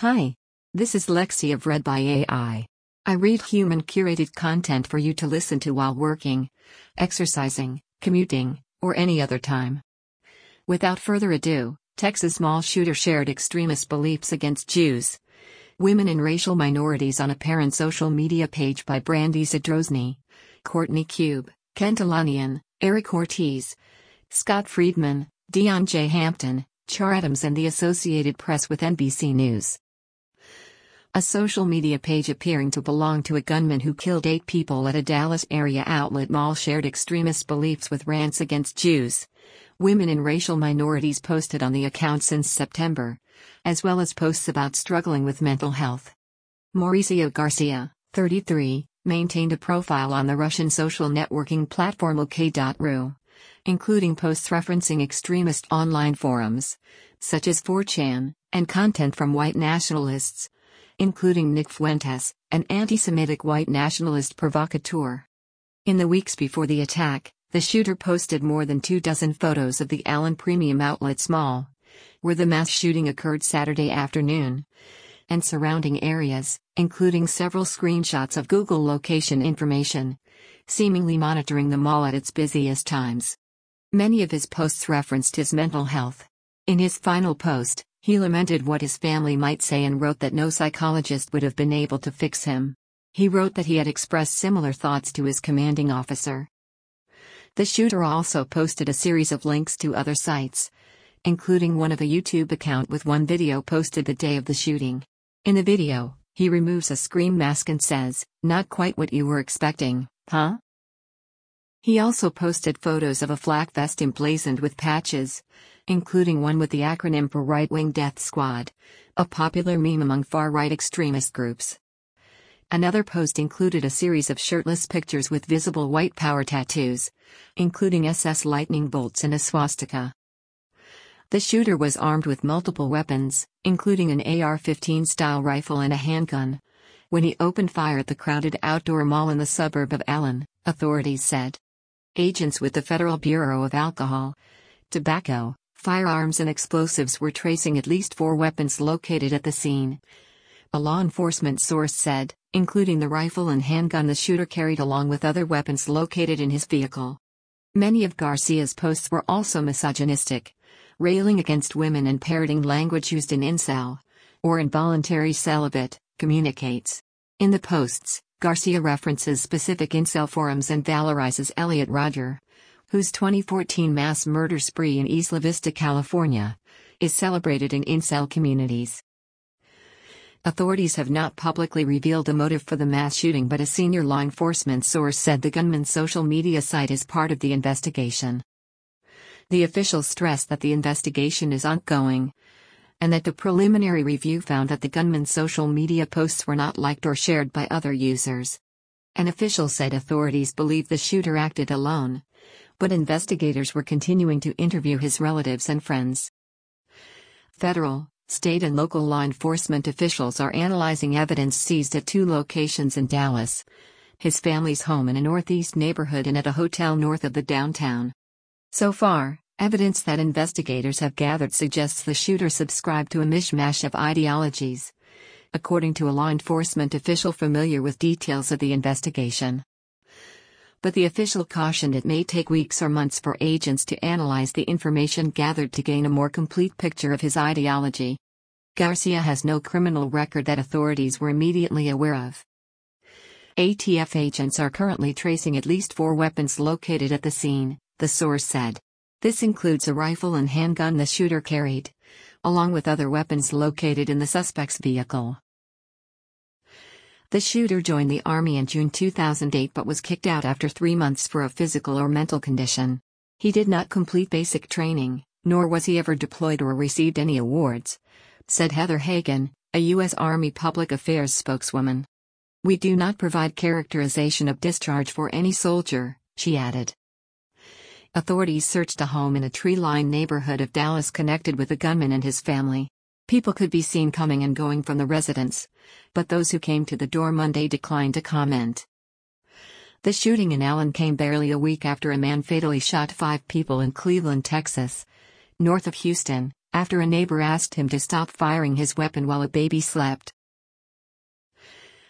Hi. This is Lexie of Read by AI. I read human curated content for you to listen to while working, exercising, commuting, or any other time. Without further ado, Texas mall shooter shared extremist beliefs against Jews. Women and racial minorities on a parent social media page by Brandy Zadrozny, Courtney Kube, Ken Dilanian, Erik Ortiz, Scott Friedman, Deon J. Hampton, Char Adams and the Associated Press with NBC News. A social media page appearing to belong to a gunman who killed eight people at a Dallas area outlet mall shared extremist beliefs with rants against Jews. Women and racial minorities posted on the account since September, as well as posts about struggling with mental health. Mauricio Garcia, 33, maintained a profile on the Russian social networking platform OK.ru including posts referencing extremist online forums, such as 4chan, and content from white nationalists, including Nick Fuentes, an anti Semitic white nationalist provocateur. In the weeks before the attack, the shooter posted more than two dozen photos of the Allen Premium Outlets Mall, where the mass shooting occurred Saturday afternoon, and surrounding areas, including several screenshots of Google location information, seemingly monitoring the mall at its busiest times. Many of his posts referenced his mental health. In his final post, he lamented what his family might say and wrote that no psychologist would have been able to fix him. He wrote that he had expressed similar thoughts to his commanding officer. The shooter also posted a series of links to other sites, including one of a YouTube account with one video posted the day of the shooting. In the video, he removes a scream mask and says, Not quite what you were expecting, huh? He also posted photos of a flak vest emblazoned with patches, including one with the acronym for Right Wing Death Squad, a popular meme among far right extremist groups. Another post included a series of shirtless pictures with visible white power tattoos, including SS lightning bolts and a swastika. The shooter was armed with multiple weapons, including an AR 15 style rifle and a handgun, when he opened fire at the crowded outdoor mall in the suburb of Allen, authorities said. Agents with the Federal Bureau of Alcohol, Tobacco, Firearms and Explosives were tracing at least four weapons located at the scene. A law enforcement source said, including the rifle and handgun the shooter carried along with other weapons located in his vehicle. Many of Garcia's posts were also misogynistic, railing against women and parroting language used in incel, or involuntary celibate, communicates. In the posts, Garcia references specific incel forums and valorizes Elliot Rodger, whose 2014 mass murder spree in East Isla Vista, California, is celebrated in incel communities. Authorities have not publicly revealed the motive for the mass shooting, but a senior law enforcement source said the gunman's social media site is part of the investigation. The officials stressed that the investigation is ongoing, and that the preliminary review found that the gunman's social media posts were not liked or shared by other users. An official said authorities believe the shooter acted alone, but investigators were continuing to interview his relatives and friends. Federal, state, and local law enforcement officials are analyzing evidence seized at two locations in Dallas his family's home in a northeast neighborhood and at a hotel north of the downtown. So far, Evidence that investigators have gathered suggests the shooter subscribed to a mishmash of ideologies. According to a law enforcement official familiar with details of the investigation. But the official cautioned it may take weeks or months for agents to analyze the information gathered to gain a more complete picture of his ideology. Garcia has no criminal record that authorities were immediately aware of. ATF agents are currently tracing at least four weapons located at the scene, the source said. This includes a rifle and handgun the shooter carried, along with other weapons located in the suspect's vehicle. The shooter joined the Army in June 2008 but was kicked out after three months for a physical or mental condition. He did not complete basic training, nor was he ever deployed or received any awards, said Heather Hagan, a U.S. Army Public Affairs spokeswoman. We do not provide characterization of discharge for any soldier, she added. Authorities searched a home in a tree lined neighborhood of Dallas connected with the gunman and his family. People could be seen coming and going from the residence, but those who came to the door Monday declined to comment. The shooting in Allen came barely a week after a man fatally shot five people in Cleveland, Texas, north of Houston, after a neighbor asked him to stop firing his weapon while a baby slept.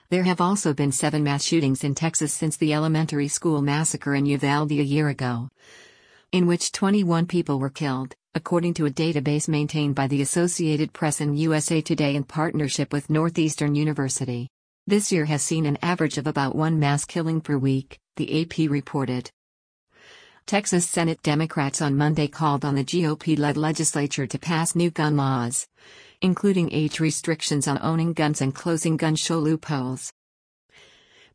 There have also been seven mass shootings in Texas since the elementary school massacre in Uvalde a year ago, in which 21 people were killed, according to a database maintained by the Associated Press and USA Today in partnership with Northeastern University. This year has seen an average of about one mass killing per week, the AP reported. Texas Senate Democrats on Monday called on the GOP led legislature to pass new gun laws, including age restrictions on owning guns and closing gun show loopholes.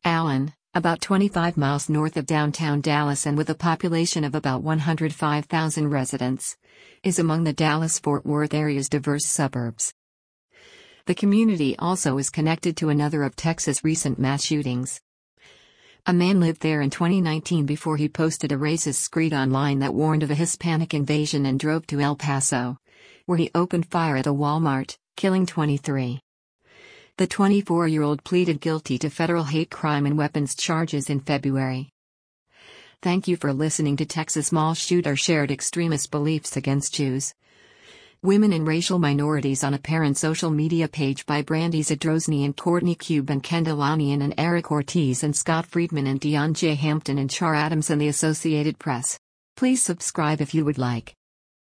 Allen, about 25 miles north of downtown Dallas and with a population of about 105,000 residents, is among the Dallas Fort Worth area's diverse suburbs. The community also is connected to another of Texas' recent mass shootings. A man lived there in 2019 before he posted a racist screed online that warned of a Hispanic invasion and drove to El Paso, where he opened fire at a Walmart, killing 23. The 24 year old pleaded guilty to federal hate crime and weapons charges in February. Thank you for listening to Texas Mall Shooter Shared Extremist Beliefs Against Jews. Women and Racial Minorities on a Parent social media page by Brandy Zadrozny and Courtney Kube and Ken Dilanian and Erik Ortiz and Scott Friedman and Deon J. Hampton and Char Adams and the Associated Press. Please subscribe if you would like.